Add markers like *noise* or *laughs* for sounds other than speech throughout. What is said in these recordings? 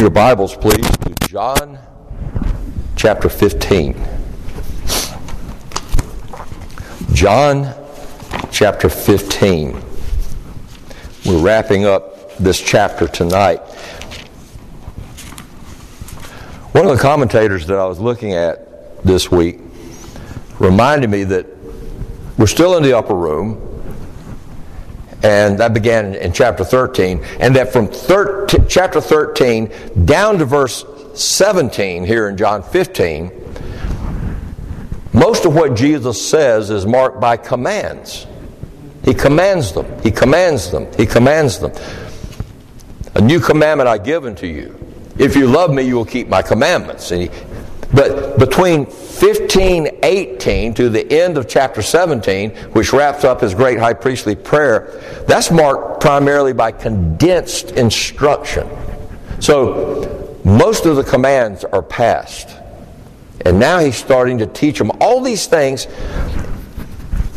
Your Bibles, please, to John chapter 15. John chapter 15. We're wrapping up this chapter tonight. One of the commentators that I was looking at this week reminded me that we're still in the upper room, and that began in, chapter 13, and that from 13, chapter 13 down to verse 17 here in John 15, most of what Jesus says is marked by commands. He commands them, he commands them, he commands them. A new commandment I give unto you. If you love me, you will keep my commandments. And He, but between 1518 to the end of chapter 17, which wraps up his great high priestly prayer, that's marked primarily by condensed instruction. So most of the commands are passed. And now he's starting to teach them all these things.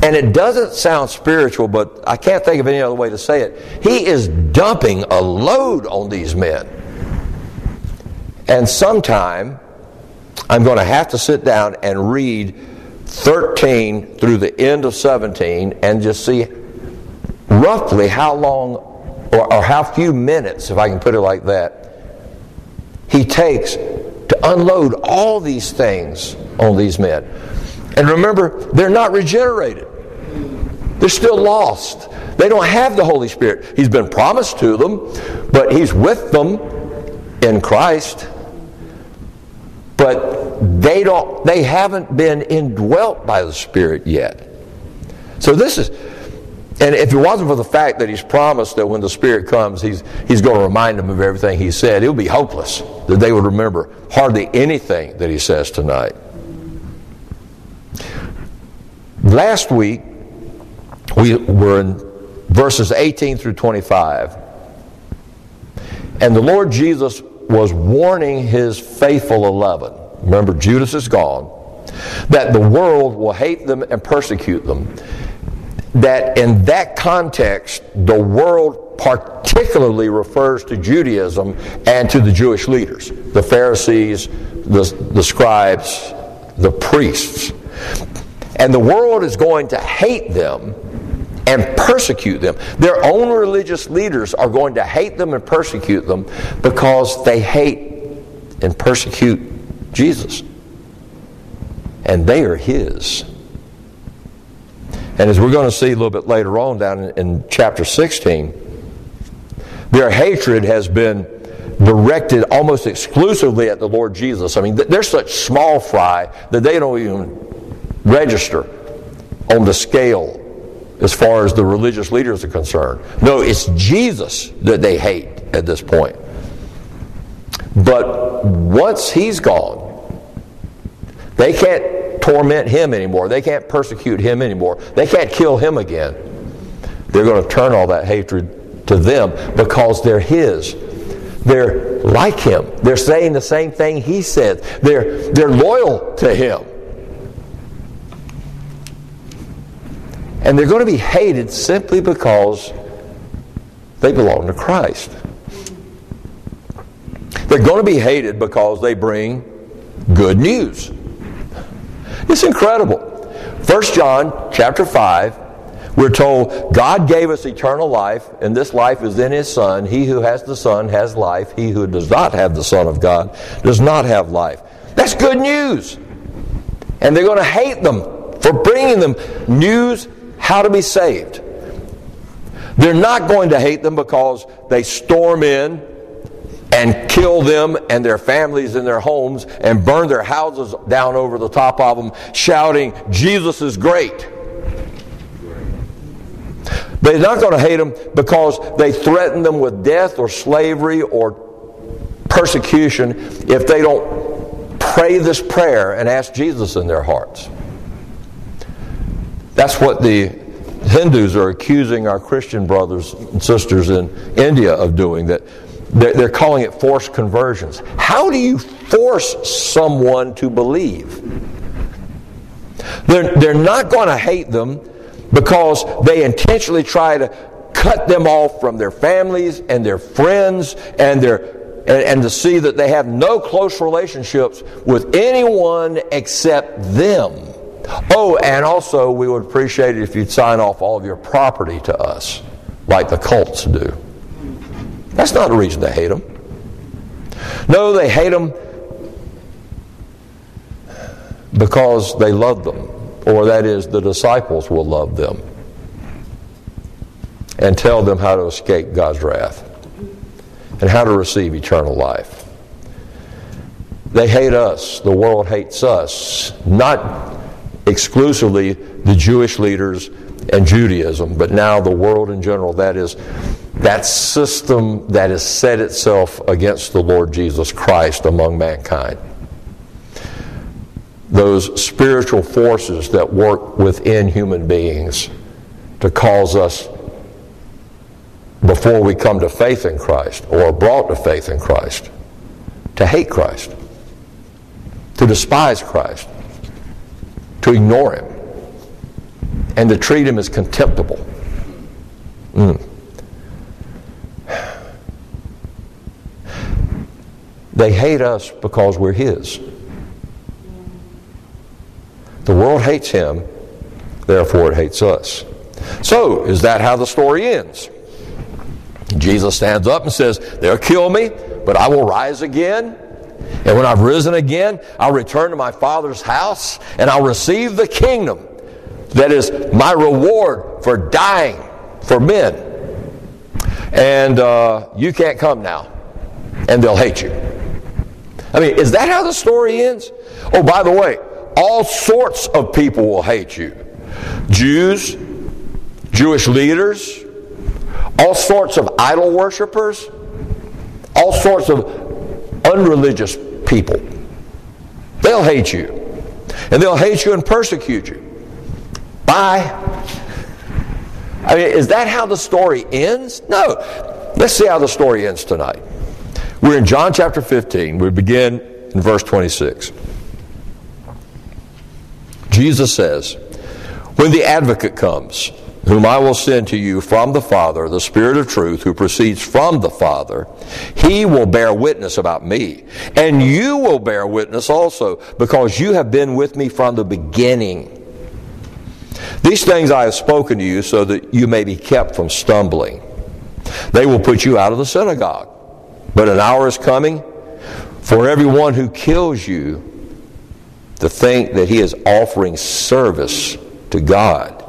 And it doesn't sound spiritual, but I can't think of any other way to say it. He is dumping a load on these men. And sometime I'm going to have to sit down and read 13 through the end of 17 and just see roughly how long or, or how few minutes, if I can put it like that, he takes to unload all these things on these men. And remember, they're not regenerated. They're still lost. They don't have the Holy Spirit. He's been promised to them, but He's with them in Christ but they don't they haven't been indwelt by the spirit yet. So this is and if it wasn't for the fact that he's promised that when the spirit comes he's he's going to remind them of everything he said it would be hopeless that they would remember hardly anything that he says tonight. Last week we were in verses 18 through 25 and the lord jesus was warning his faithful 11. Remember, Judas is gone. That the world will hate them and persecute them. That in that context, the world particularly refers to Judaism and to the Jewish leaders the Pharisees, the, the scribes, the priests. And the world is going to hate them and persecute them. Their own religious leaders are going to hate them and persecute them because they hate and persecute Jesus. And they are His. And as we're going to see a little bit later on down in, chapter 16, their hatred has been directed almost exclusively at the Lord Jesus. I mean, they're such small fry that they don't even register on the scale as far as the religious leaders are concerned. No, it's Jesus that they hate at this point. But once he's gone, they can't torment him anymore. They can't persecute him anymore. They can't kill him again. They're going to turn all that hatred to them because they're his. They're like him. They're saying the same thing he said. They're, they're loyal to him. And they're going to be hated simply because they belong to Christ. They're going to be hated because they bring good news. It's incredible. 1 John chapter 5, we're told God gave us eternal life, and this life is in His Son. He who has the Son has life. He who does not have the Son of God does not have life. That's good news. And they're going to hate them for bringing them news how to be saved. They're not going to hate them because they storm in and kill them and their families and their homes and burn their houses down over the top of them, shouting, Jesus is great. They're not going to hate them because they threaten them with death or slavery or persecution if they don't pray this prayer and ask Jesus in their hearts. That's what the Hindus are accusing our Christian brothers and sisters in India of doing, that they're, calling it forced conversions. How do you force someone to believe? They're, they're not going to hate them because they intentionally try to cut them off from their families and their friends and their and, and to see that they have no close relationships with anyone except them. Oh, and also we would appreciate it if you'd sign off all of your property to us, like the cults do. That's not a reason to hate them. No, they hate them because they love them, or that is, the disciples will love them and tell them how to escape God's wrath and how to receive eternal life. They hate us. The world hates us. Not exclusively the Jewish leaders and Judaism, but now the world in general. That is that system that has set itself against the Lord Jesus Christ among mankind. Those spiritual forces that work within human beings to cause us before we come to faith in Christ or brought to faith in Christ, to hate Christ, to despise Christ, to ignore Him, and to treat Him as contemptible. Mm. They hate us because we're His. The world hates Him, therefore it hates us. So, is that how the story ends? Jesus stands up and says, They'll kill me, but I will rise again. And when I've risen again, I'll return to my Father's house and I'll receive the kingdom that is my reward for dying for men. And uh, you can't come now, and they'll hate you. I mean, is that how the story ends? Oh, by the way, all sorts of people will hate you Jews, Jewish leaders, all sorts of idol worshippers, all sorts of unreligious people. They'll hate you. And they'll hate you and persecute you. Bye. I mean, is that how the story ends? No. Let's see how the story ends tonight. We're in John chapter 15. We begin in verse 26. Jesus says, When the advocate comes, whom I will send to you from the Father, the Spirit of truth, who proceeds from the Father, he will bear witness about me. And you will bear witness also, because you have been with me from the beginning. These things I have spoken to you so that you may be kept from stumbling. They will put you out of the synagogue. But an hour is coming for everyone who kills you to think that he is offering service to God.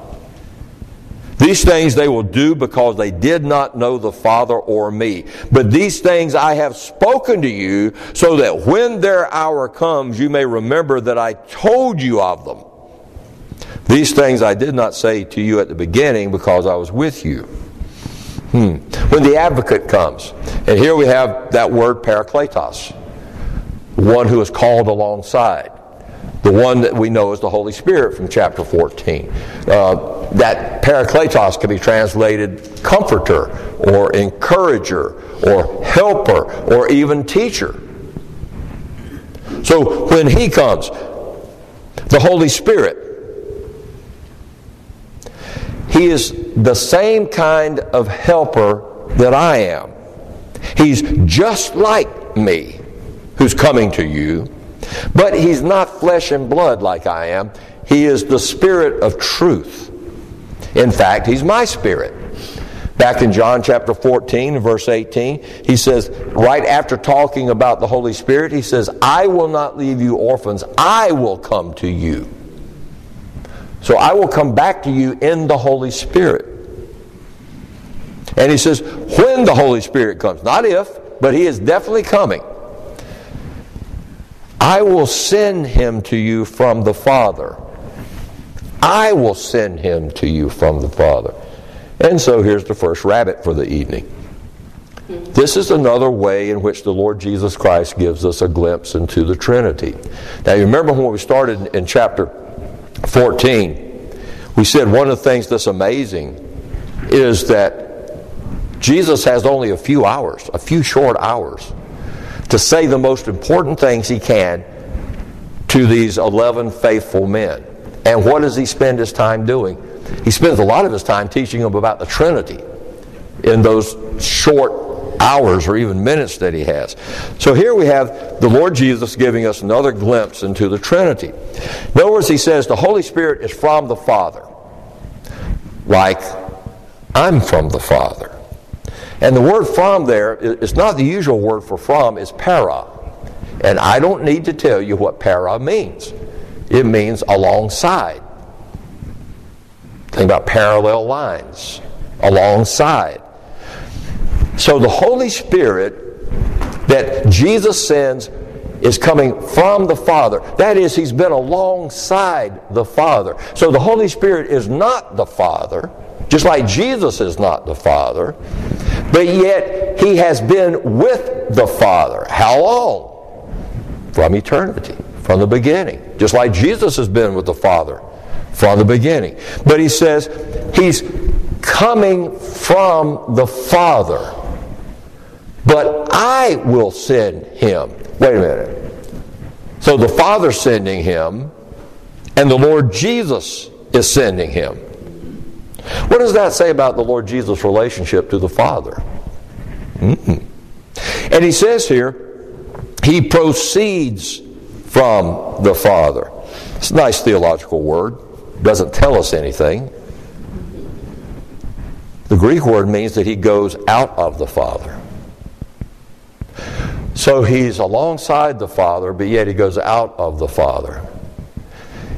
These things they will do because they did not know the Father or me. But these things I have spoken to you so that when their hour comes, you may remember that I told you of them. These things I did not say to you at the beginning because I was with you. Hmm. When the advocate comes, and here we have that word parakletos, one who is called alongside the one that we know as the Holy Spirit from chapter 14. Uh, that parakletos can be translated comforter or encourager or helper or even teacher. So when he comes, the Holy Spirit, he is the same kind of helper that I am. He's just like me who's coming to you but he's not flesh and blood like I am. He is the Spirit of truth. In fact, he's my Spirit. Back in John chapter 14, verse 18, he says, right after talking about the Holy Spirit, he says, I will not leave you orphans, I will come to you. So I will come back to you in the Holy Spirit. And he says, when the Holy Spirit comes, not if, but he is definitely coming. I will send him to you from the Father. I will send him to you from the Father. And so here's the first rabbit for the evening. This is another way in which the Lord Jesus Christ gives us a glimpse into the Trinity. Now, you remember when we started in chapter 14, we said one of the things that's amazing is that Jesus has only a few hours, a few short hours to say the most important things he can to these 11 faithful men. And what does he spend his time doing? He spends a lot of his time teaching them about the Trinity in those short hours or even minutes that he has. So here we have the Lord Jesus giving us another glimpse into the Trinity. In other words, he says the Holy Spirit is from the Father, like I'm from the Father. And the word from there is not the usual word for from, it's para. And I don't need to tell you what para means. It means alongside. Think about parallel lines, alongside. So the Holy Spirit that Jesus sends is coming from the Father. That is, He's been alongside the Father. So the Holy Spirit is not the Father, just like Jesus is not the Father, but yet He has been with the Father. How long? From eternity, from the beginning. Just like Jesus has been with the Father from the beginning. But He says He's coming from the Father but I will send him. Wait a minute. So the Father sending him, and the Lord Jesus is sending him. What does that say about the Lord Jesus' relationship to the Father? Mm-mm. And he says here, he proceeds from the Father. It's a nice theological word, doesn't tell us anything. The Greek word means that he goes out of the Father. So he's alongside the Father, but yet he goes out of the Father.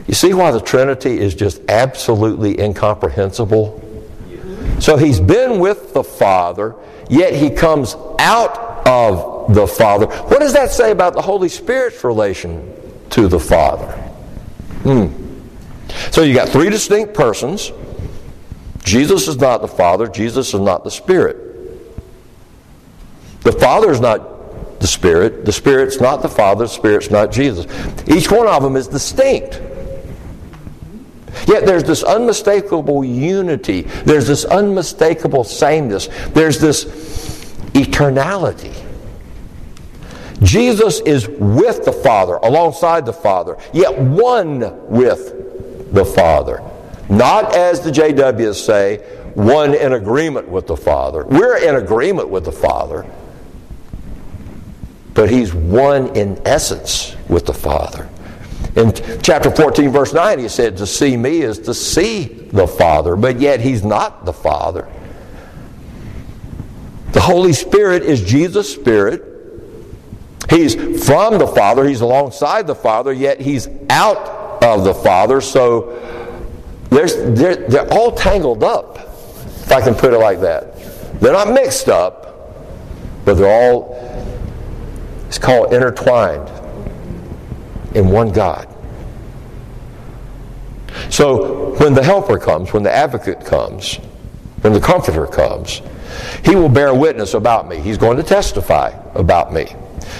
You see why the Trinity is just absolutely incomprehensible? So he's been with the Father, yet he comes out of the Father. What does that say about the Holy Spirit's relation to the Father? Hmm. So you got three distinct persons. Jesus is not the Father, Jesus is not the Spirit. The Father is not the Spirit. The Spirit's not the Father, the Spirit's not Jesus. Each one of them is distinct. Yet there's this unmistakable unity. There's this unmistakable sameness. There's this eternality. Jesus is with the Father, alongside the Father, yet one with the Father. Not as the JWs say, one in agreement with the Father. We're in agreement with the Father but he's one in essence with the Father. In chapter 14, verse 9, he said, To see me is to see the Father, but yet he's not the Father. The Holy Spirit is Jesus' Spirit. He's from the Father, he's alongside the Father, yet he's out of the Father. So they're, they're all tangled up, if I can put it like that. They're not mixed up, but they're all it's called intertwined in one God. So when the helper comes, when the advocate comes, when the comforter comes, he will bear witness about me. He's going to testify about me.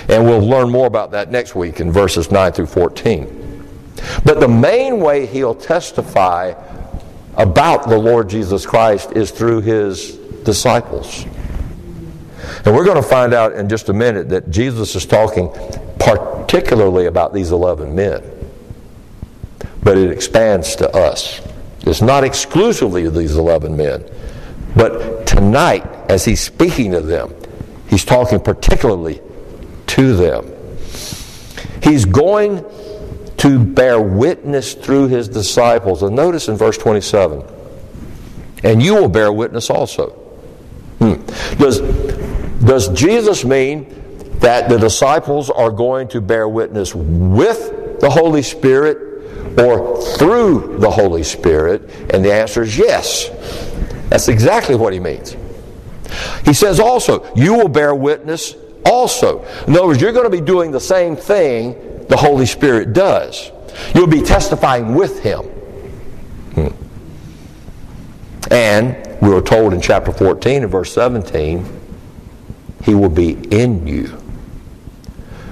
And we'll learn more about that next week in verses 9 through 14. But the main way he'll testify about the Lord Jesus Christ is through his disciples. And we're going to find out in just a minute that Jesus is talking particularly about these 11 men. But it expands to us. It's not exclusively to these 11 men. But tonight, as he's speaking to them, he's talking particularly to them. He's going to bear witness through his disciples. And notice in verse 27 and you will bear witness also. Hmm. Does does Jesus mean that the disciples are going to bear witness with the Holy Spirit or through the Holy Spirit? And the answer is yes. That's exactly what he means. He says also, you will bear witness also. In other words, you're going to be doing the same thing the Holy Spirit does. You'll be testifying with him. Hmm. And we were told in chapter 14 and verse 17 he will be in you.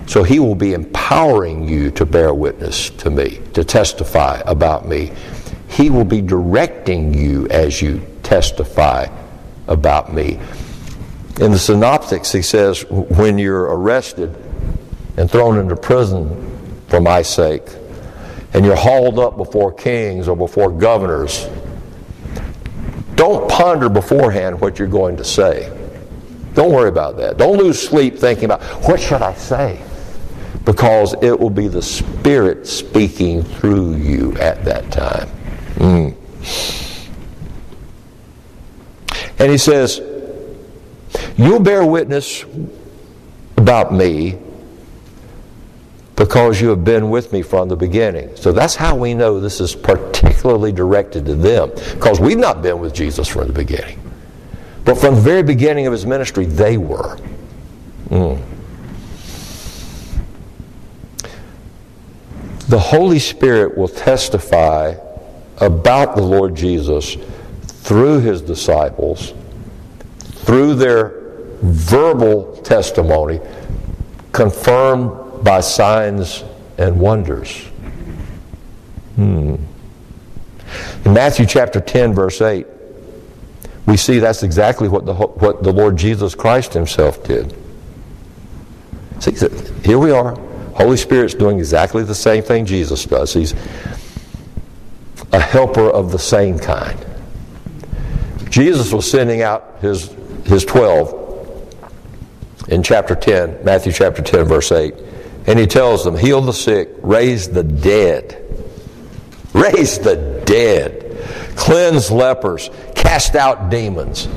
So He will be empowering you to bear witness to me, to testify about me. He will be directing you as you testify about me. In the synoptics, he says, when you're arrested and thrown into prison for my sake, and you're hauled up before kings or before governors, don't ponder beforehand what you're going to say. Don't worry about that. Don't lose sleep thinking about what should I say? Because it will be the Spirit speaking through you at that time. Mm. And he says, You'll bear witness about me because you have been with me from the beginning. So that's how we know this is particularly directed to them, because we've not been with Jesus from the beginning. But from the very beginning of his ministry, they were. Mm. The Holy Spirit will testify about the Lord Jesus through his disciples, through their verbal testimony, confirmed by signs and wonders. Hmm. In Matthew chapter 10, verse 8, we see that's exactly what the, what the Lord Jesus Christ himself did. See, here we are. Holy Spirit's doing exactly the same thing Jesus does. He's a helper of the same kind. Jesus was sending out his, his 12 in chapter 10, Matthew chapter 10, verse 8. And he tells them, Heal the sick, raise the dead. Raise the dead. Cleanse lepers, cast out demons.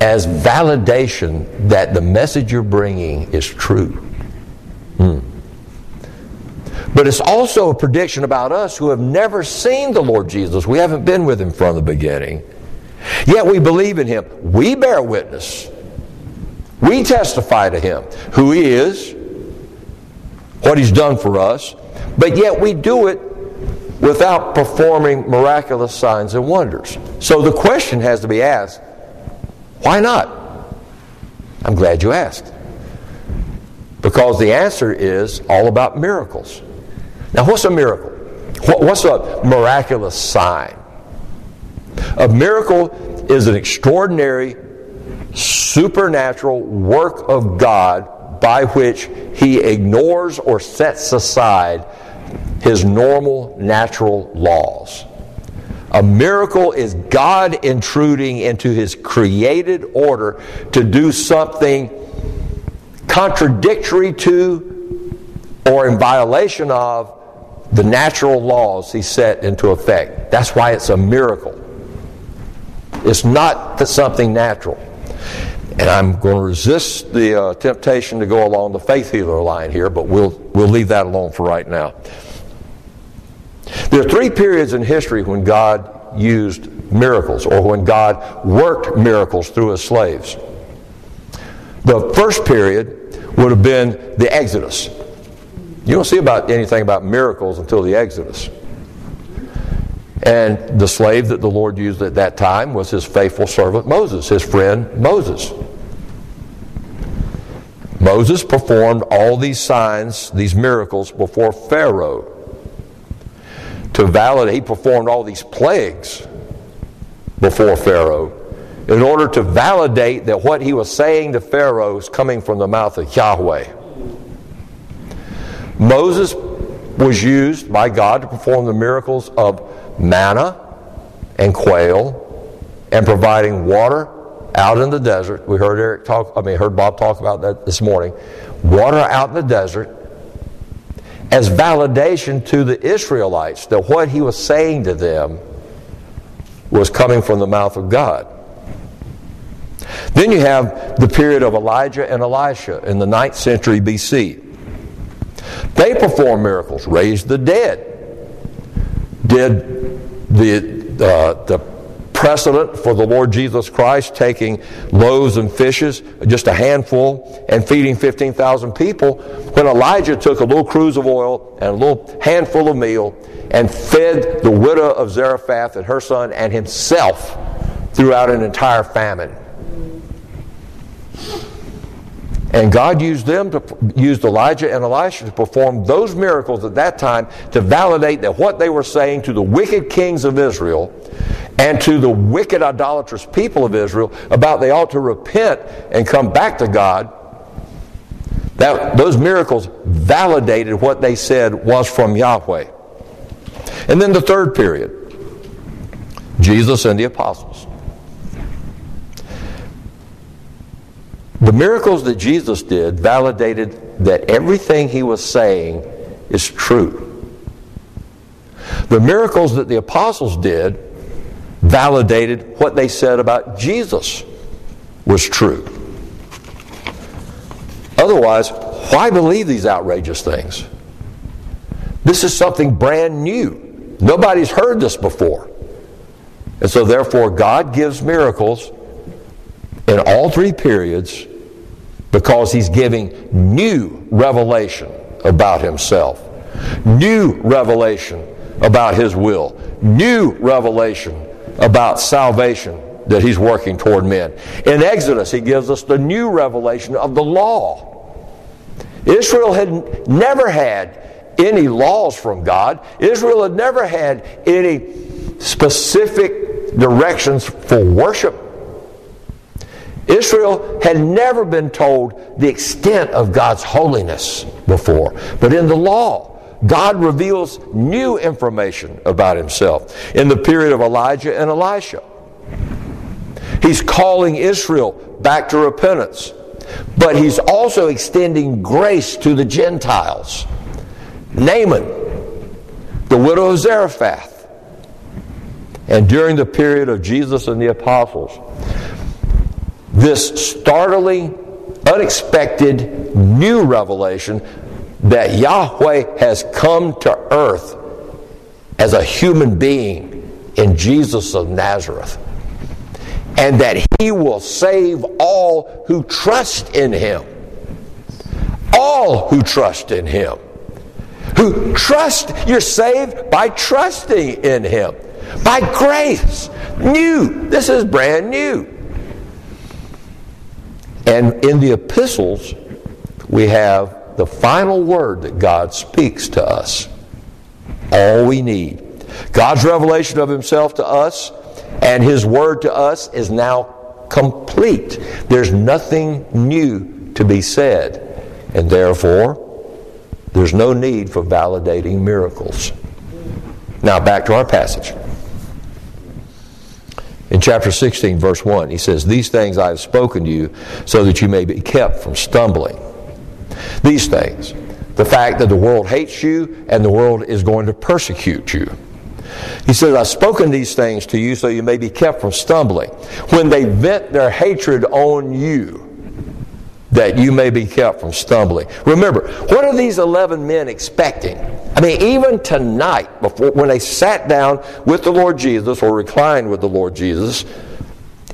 As validation that the message you're bringing is true. But it's also a prediction about us who have never seen the Lord Jesus. We haven't been with him from the beginning. Yet we believe in him. We bear witness. We testify to him who he is, what he's done for us, but yet we do it without performing miraculous signs and wonders. So the question has to be asked why not? I'm glad you asked. Because the answer is all about miracles. Now, what's a miracle? What's a miraculous sign? A miracle is an extraordinary, supernatural work of God by which He ignores or sets aside His normal, natural laws. A miracle is God intruding into His created order to do something contradictory to or in violation of the natural laws He set into effect. That's why it's a miracle. It's not something natural. And I'm going to resist the uh, temptation to go along the faith healer line here, but we'll, we'll leave that alone for right now. There are three periods in history when God used miracles or when God worked miracles through his slaves. The first period would have been the Exodus. You don't see about anything about miracles until the Exodus. And the slave that the Lord used at that time was his faithful servant Moses, his friend Moses. Moses performed all these signs, these miracles before Pharaoh. To validate, he performed all these plagues before Pharaoh in order to validate that what he was saying to Pharaoh is coming from the mouth of Yahweh. Moses was used by God to perform the miracles of manna and quail and providing water out in the desert. We heard Eric talk, I mean, heard Bob talk about that this morning. Water out in the desert as validation to the Israelites that what he was saying to them was coming from the mouth of God. Then you have the period of Elijah and Elisha in the 9th century BC. They performed miracles, raised the dead, did the, uh, the precedent for the Lord Jesus Christ taking loaves and fishes, just a handful, and feeding 15,000 people, when Elijah took a little cruse of oil and a little handful of meal and fed the widow of Zarephath and her son and himself throughout an entire famine. And God used them to used Elijah and Elisha to perform those miracles at that time to validate that what they were saying to the wicked kings of Israel and to the wicked idolatrous people of Israel about they ought to repent and come back to God. That those miracles validated what they said was from Yahweh. And then the third period, Jesus and the apostles. The miracles that Jesus did validated that everything he was saying is true. The miracles that the apostles did validated what they said about Jesus was true. Otherwise, why believe these outrageous things? This is something brand new. Nobody's heard this before. And so, therefore, God gives miracles in all three periods because He's giving new revelation about Himself, new revelation about His will, new revelation about salvation that He's working toward men. In Exodus, He gives us the new revelation of the law. Israel had never had any laws from God. Israel had never had any specific directions for worship. Israel had never been told the extent of God's holiness before. But in the law, God reveals new information about himself in the period of Elijah and Elisha. He's calling Israel back to repentance, but he's also extending grace to the Gentiles. Naaman, the widow of Zarephath. And during the period of Jesus and the apostles, this startling, unexpected new revelation that Yahweh has come to earth as a human being in Jesus of Nazareth, and that he will save all who trust in him. All who trust in him who trust you're saved by trusting in Him, by grace. New. This is brand new. And in the epistles, we have the final word that God speaks to us. All we need. God's revelation of Himself to us and His word to us is now complete. There's nothing new to be said. And therefore, there's no need for validating miracles. Now, back to our passage. Chapter 16, verse 1, he says, These things I have spoken to you so that you may be kept from stumbling. These things. The fact that the world hates you and the world is going to persecute you. He says, I've spoken these things to you so you may be kept from stumbling. When they vent their hatred on you, that you may be kept from stumbling. Remember, what are these 11 men expecting? I mean, even tonight, before, when they sat down with the Lord Jesus or reclined with the Lord Jesus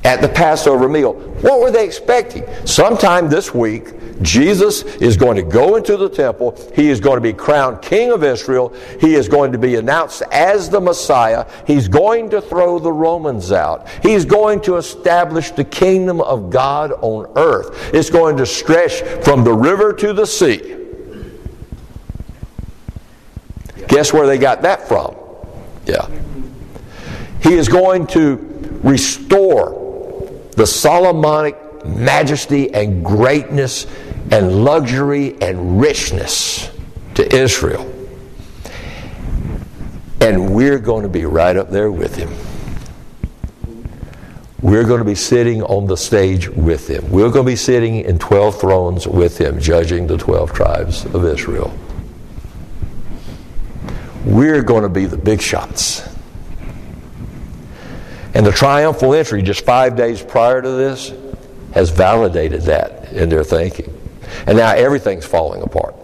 at the Passover meal, what were they expecting? Sometime this week, Jesus is going to go into the temple. He is going to be crowned King of Israel. He is going to be announced as the Messiah. He's going to throw the Romans out. He's going to establish the kingdom of God on earth. It's going to stretch from the river to the sea. Guess where they got that from? Yeah. He is going to restore the Solomonic majesty and greatness and luxury and richness to Israel. And we're going to be right up there with him. We're going to be sitting on the stage with him. We're going to be sitting in 12 thrones with him, judging the 12 tribes of Israel. We're going to be the big shots. And the triumphal entry, just five days prior to this, has validated that in their thinking. And now everything's falling apart.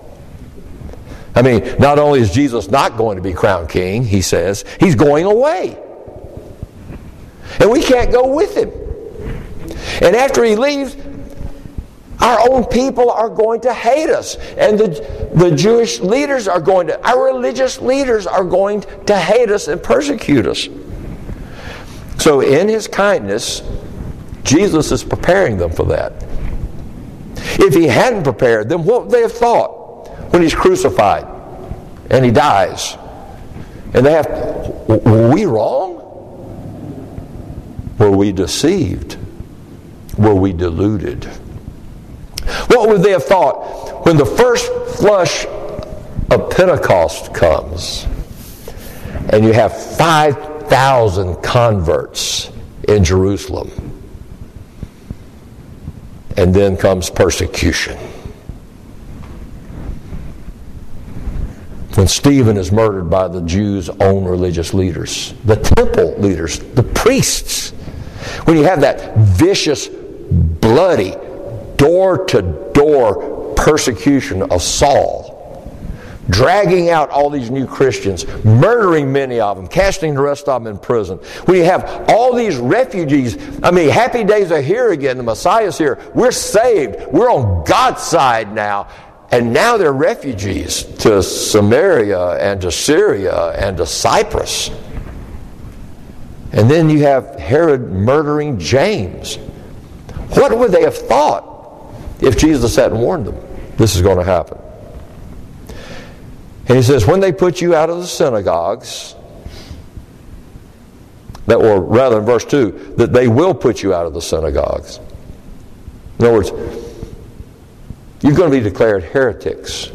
I mean, not only is Jesus not going to be crowned king, he says, he's going away. And we can't go with him. And after he leaves, our own people are going to hate us. And the, the Jewish leaders are going to, our religious leaders are going to hate us and persecute us. So, in his kindness, Jesus is preparing them for that. If he hadn't prepared them, what would they have thought when he's crucified and he dies? And they have, were we wrong? Were we deceived? Were we deluded? What would they have thought when the first flush of Pentecost comes and you have 5,000 converts in Jerusalem? And then comes persecution. When Stephen is murdered by the Jews' own religious leaders, the temple leaders, the priests, when you have that vicious, bloody, door to door persecution of Saul, dragging out all these new Christians, murdering many of them, casting the rest of them in prison. We have all these refugees. I mean, happy days are here again. The Messiah's here. We're saved. We're on God's side now. And now they're refugees to Samaria and to Syria and to Cyprus. And then you have Herod murdering James. What would they have thought if Jesus hadn't warned them this is going to happen? And he says, when they put you out of the synagogues, that, or rather in verse 2, that they will put you out of the synagogues. In other words, you're going to be declared heretics.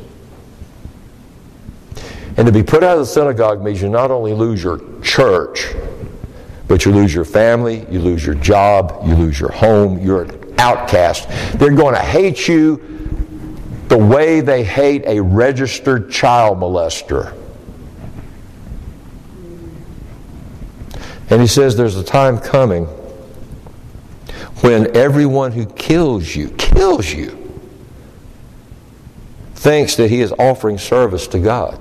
And to be put out of the synagogue means you not only lose your church, but you lose your family, you lose your job, you lose your home, you're an outcast. They're going to hate you the way they hate a registered child molester. And he says there's a time coming when everyone who kills you, kills you, thinks that he is offering service to God.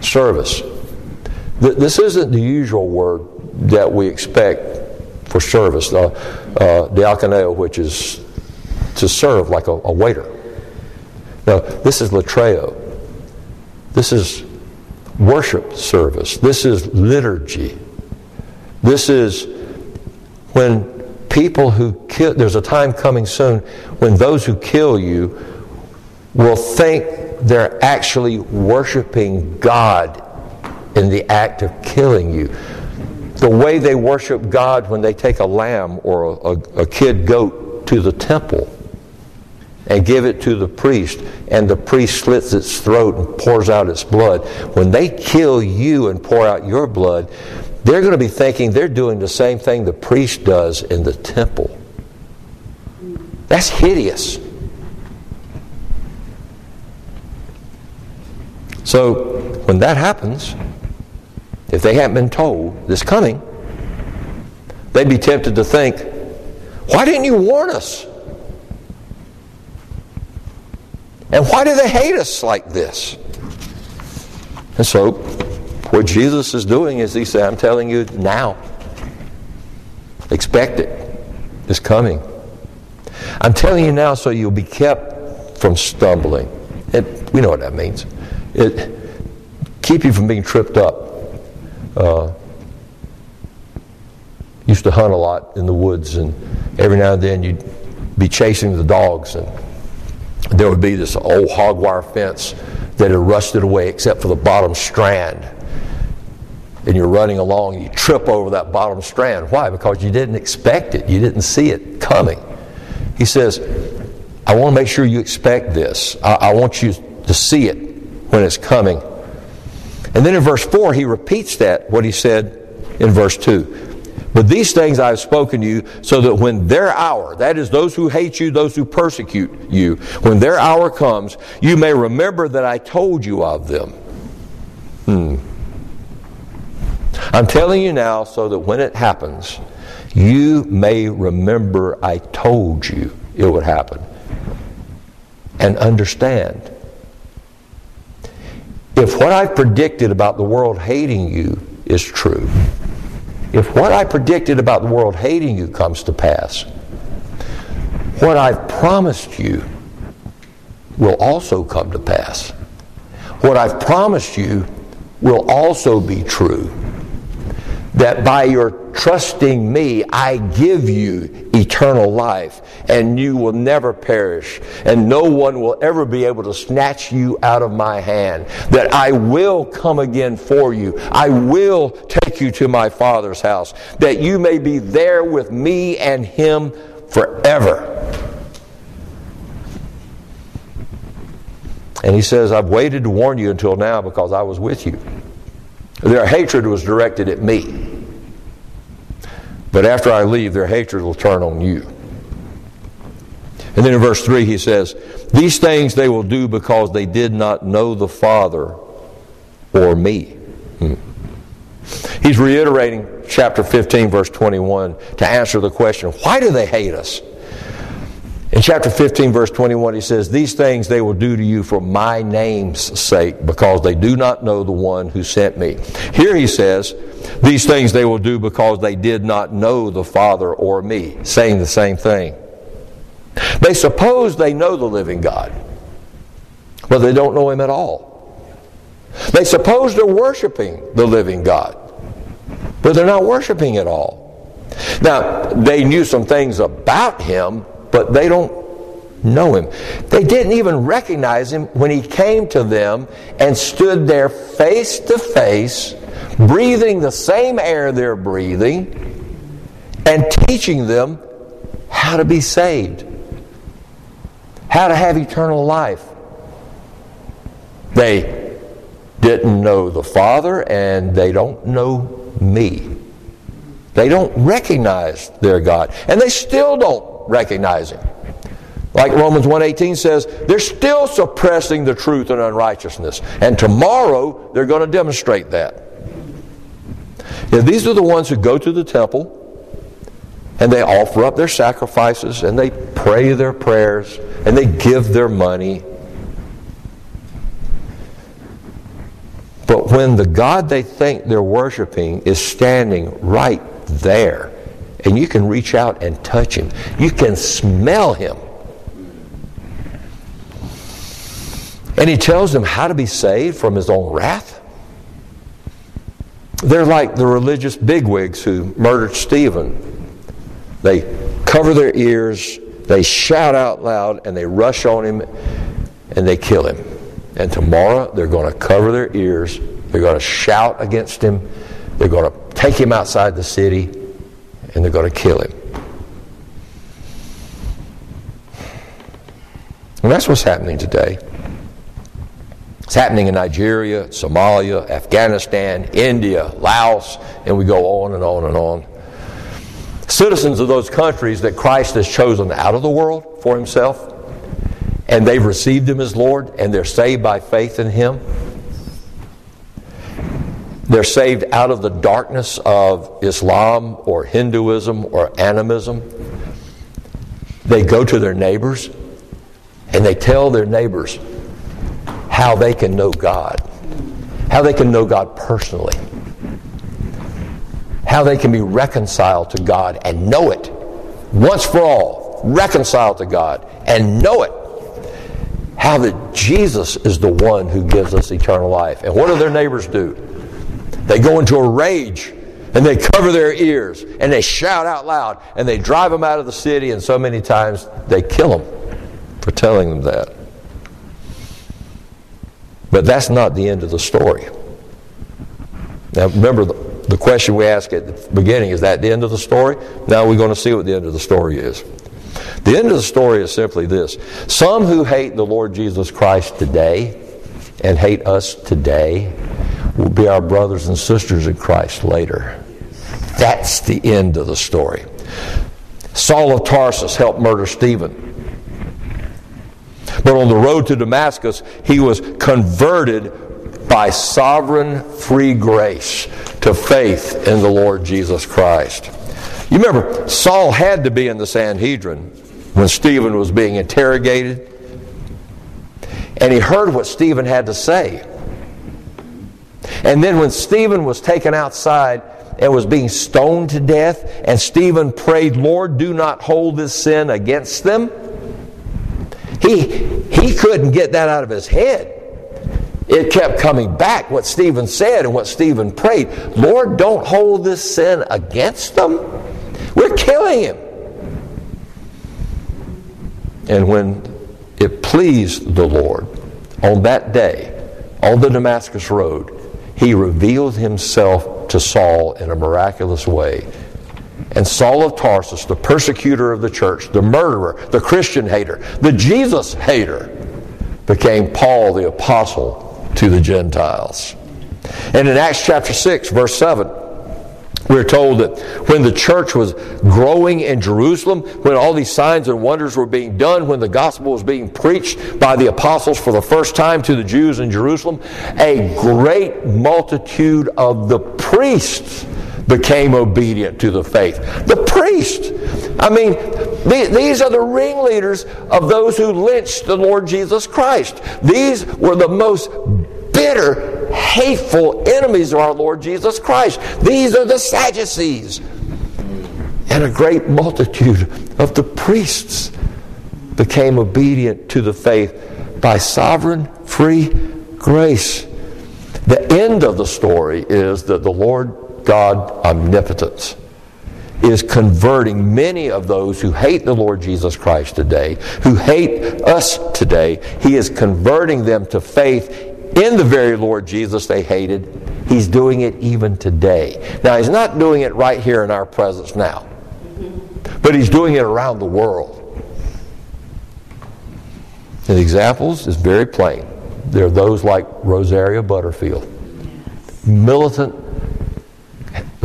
Service. This isn't the usual word that we expect for service, uh, uh, diakoneo, which is to serve like a, a waiter. Now, this is latreo. This is worship service. This is liturgy. This is when people who kill, there's a time coming soon when those who kill you will think they're actually worshiping God in the act of killing you. The way they worship God when they take a lamb or a, a, a kid goat to the temple and give it to the priest, and the priest slits its throat and pours out its blood. When they kill you and pour out your blood, they're going to be thinking they're doing the same thing the priest does in the temple. That's hideous. So, when that happens, if they hadn't been told this coming, they'd be tempted to think, why didn't you warn us? And why do they hate us like this? And so, what Jesus is doing is He said, I'm telling you now. Expect it. It's coming. I'm telling you now so you'll be kept from stumbling. We know what that means. It keep you from being tripped up. Uh, used to hunt a lot in the woods, and every now and then you'd be chasing the dogs and there would be this old hog wire fence that had rusted away except for the bottom strand. And you're running along, you trip over that bottom strand. Why? Because you didn't expect it, you didn't see it coming. He says, I want to make sure you expect this. I, I want you to see it when it's coming. And then in verse 4, he repeats that, what he said in verse 2. But these things I have spoken to you, so that when their hour, that is, those who hate you, those who persecute you, when their hour comes, you may remember that I told you of them. Hmm. I'm telling you now so that when it happens, you may remember I told you it would happen. And understand. If what I've predicted about the world hating you is true, if what I predicted about the world hating you comes to pass, what I've promised you will also come to pass. What I've promised you will also be true that by your trusting me, I give you eternal life, and you will never perish, and no one will ever be able to snatch you out of my hand. That I will come again for you. I will take you to my Father's house, that you may be there with me and him forever. And he says, I've waited to warn you until now because I was with you. Their hatred was directed at me. But after I leave, their hatred will turn on you. And then in verse 3 he says, These things they will do because they did not know the Father or me. Hmm. He's reiterating chapter 15, verse 21 to answer the question, Why do they hate us? In chapter 15, verse 21, he says, These things they will do to you for my name's sake, because they do not know the one who sent me. Here he says, These things they will do because they did not know the Father or me, saying the same thing. They suppose they know the living God, but they don't know him at all. They suppose they're worshiping the living God, but they're not worshiping at all. Now, they knew some things about him, but they don't know him. They didn't even recognize him when he came to them and stood there face to face, breathing the same air they're breathing, and teaching them how to be saved, how to have eternal life. They didn't know the Father, and they don't know me. They don't recognize their God, and they still don't recognize him. Like Romans 1:18 says, they're still suppressing the truth and unrighteousness. And tomorrow they're going to demonstrate that. Yeah, these are the ones who go to the temple and they offer up their sacrifices and they pray their prayers and they give their money. But when the God they think they're worshiping is standing right there, and you can reach out and touch him. You can smell him. And he tells them how to be saved from his own wrath. They're like the religious bigwigs who murdered Stephen. They cover their ears, they shout out loud, and they rush on him and they kill him. And tomorrow they're going to cover their ears, they're going to shout against him, they're going to take him outside the city, and they're going to kill him. And that's what's happening today. It's happening in Nigeria, Somalia, Afghanistan, India, Laos, and we go on and on and on. Citizens of those countries that Christ has chosen out of the world for himself, and they've received him as Lord, and they're saved by faith in him. They're saved out of the darkness of Islam or Hinduism or animism. They go to their neighbors and they tell their neighbors how they can know God, how they can know God personally, how they can be reconciled to God and know it once for all, reconciled to God and know it. How that Jesus is the one who gives us eternal life. And what do their neighbors do? They go into a rage and they cover their ears and they shout out loud and they drive them out of the city, and so many times they kill them for telling them that. But that's not the end of the story. Now, remember the, the question we asked at the beginning is that the end of the story? Now we're going to see what the end of the story is. The end of the story is simply this Some who hate the Lord Jesus Christ today and hate us today will be our brothers and sisters in Christ later. That's the end of the story. Saul of Tarsus helped murder Stephen. But on the road to Damascus, he was converted by sovereign free grace to faith in the Lord Jesus Christ. You remember, Saul had to be in the Sanhedrin when Stephen was being interrogated, and he heard what Stephen had to say. And then when Stephen was taken outside and was being stoned to death, and Stephen prayed, Lord, do not hold this sin against them, he, he couldn't get that out of his head. It kept coming back, what Stephen said and what Stephen prayed. Lord, don't hold this sin against them. We're killing him. And when it pleased the Lord on that day, on the Damascus Road, he revealed himself to Saul in a miraculous way. And Saul of Tarsus, the persecutor of the church, the murderer, the Christian hater, the Jesus hater, became Paul the apostle to the Gentiles. And in Acts chapter 6, verse 7, We're told that when the church was growing in Jerusalem, when all these signs and wonders were being done, when the gospel was being preached by the apostles for the first time to the Jews in Jerusalem, a great multitude of the priests became obedient to the faith. The priests. I mean, these are the ringleaders of those who lynched the Lord Jesus Christ. These were the most bitter, hateful enemies of our Lord Jesus Christ. These are the Sadducees. And a great multitude of the priests became obedient to the faith by sovereign, free grace. The end of the story is that the Lord God omnipotence is converting many of those who hate the Lord Jesus Christ today, who hate us today. He is converting them to faith in the very Lord Jesus they hated. He's doing it even today. Now, He's not doing it right here in our presence now, but He's doing it around the world. The examples is very plain. There are those like Rosaria Butterfield, militant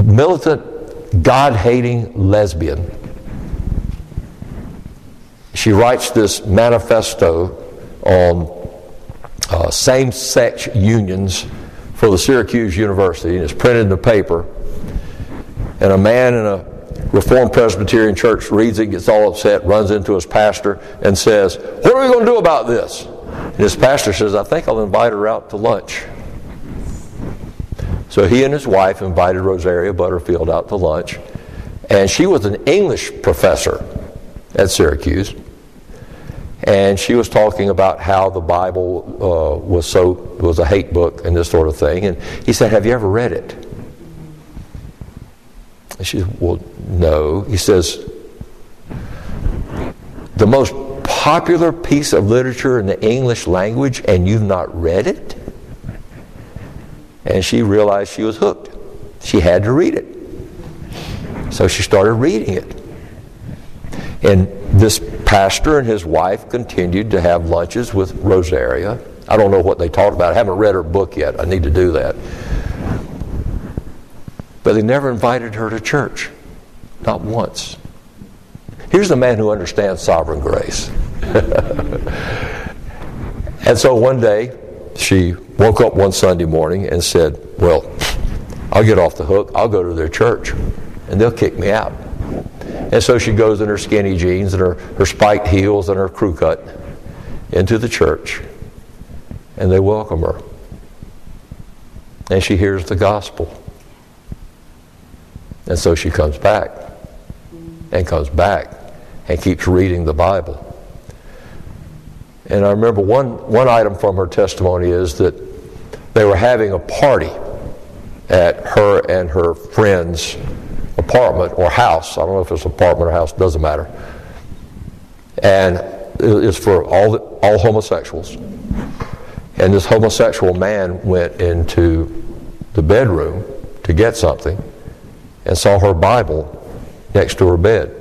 militant, God hating lesbian. She writes this manifesto on uh, same sex unions for the Syracuse University, and it's printed in the paper. And a man in a Reformed Presbyterian church reads it, gets all upset, runs into his pastor, and says, What are we going to do about this? And his pastor says, I think I'll invite her out to lunch. So he and his wife invited Rosaria Butterfield out to lunch, and she was an English professor at Syracuse. And she was talking about how the Bible uh, was so was a hate book and this sort of thing. And he said, "Have you ever read it?" And she said, "Well, no." He says, "The most popular piece of literature in the English language, and you've not read it?" and she realized she was hooked. She had to read it. So she started reading it. And this pastor and his wife continued to have lunches with Rosaria. I don't know what they talked about. I haven't read her book yet. I need to do that. But they never invited her to church. Not once. Here's a man who understands sovereign grace. *laughs* and so one day, she woke up one Sunday morning and said, Well, I'll get off the hook. I'll go to their church and they'll kick me out. And so she goes in her skinny jeans and her, her spiked heels and her crew cut into the church and they welcome her. And she hears the gospel. And so she comes back and comes back and keeps reading the Bible. And I remember one, one item from her testimony is that they were having a party at her and her friend's apartment or house. I don't know if it's apartment or house, doesn't matter. And it's for all, the, all homosexuals. And this homosexual man went into the bedroom to get something and saw her Bible next to her bed.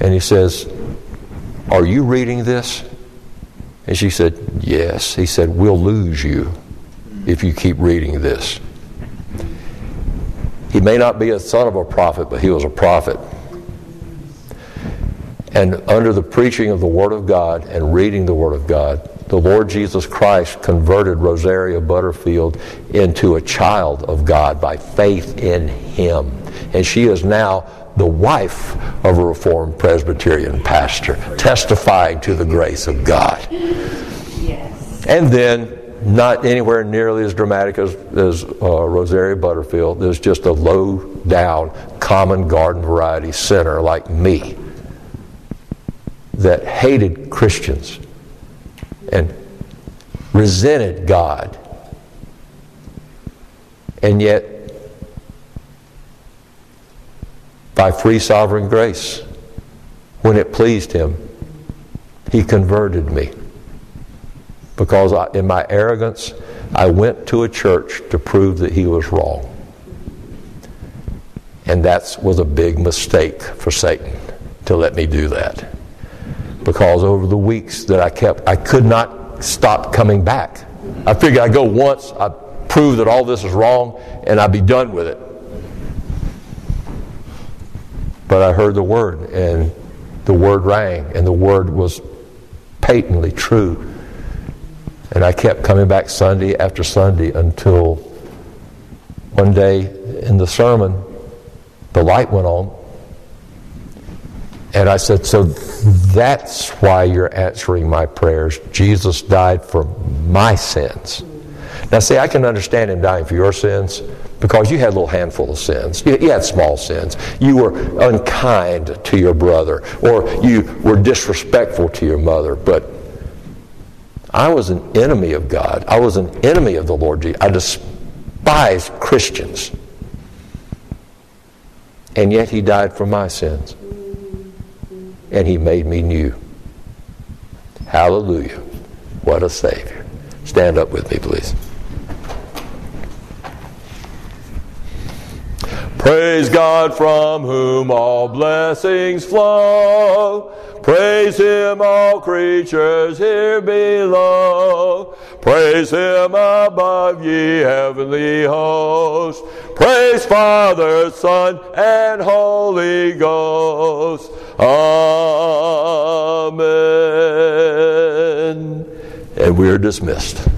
And he says, are you reading this? And she said, Yes. He said, We'll lose you if you keep reading this. He may not be a son of a prophet, but he was a prophet. And under the preaching of the Word of God and reading the Word of God, the Lord Jesus Christ converted Rosaria Butterfield into a child of God by faith in Him. And she is now the wife of a Reformed Presbyterian pastor, testifying to the grace of God. Yes. And then, not anywhere nearly as dramatic as, as uh, Rosaria Butterfield, there's just a low down, common garden variety sinner like me that hated Christians and resented God. And yet, by free sovereign grace. When it pleased him, he converted me. Because I, in my arrogance, I went to a church to prove that he was wrong. And that was a big mistake for Satan to let me do that. Because over the weeks that I kept, I could not stop coming back. I figured I'd go once, I'd prove that all this is wrong, and I'd be done with it. But I heard the word, and the word rang, and the word was patently true. And I kept coming back Sunday after Sunday until one day in the sermon, the light went on. And I said, So that's why you're answering my prayers. Jesus died for my sins. Now, see, I can understand him dying for your sins because you had a little handful of sins. You, you, had small sins. You were unkind to your brother, or you were disrespectful to your mother. But I was an enemy of God. I was an enemy of the Lord Jesus. I despised Christians. And yet he died for my sins. And he made me new. Hallelujah. What a Savior. Stand up with me, please. Praise God from whom all blessings flow. Praise Him, all creatures here below. Praise Him above, ye heavenly hosts. Praise Father, Son, and Holy Ghost. Amen. And we are dismissed.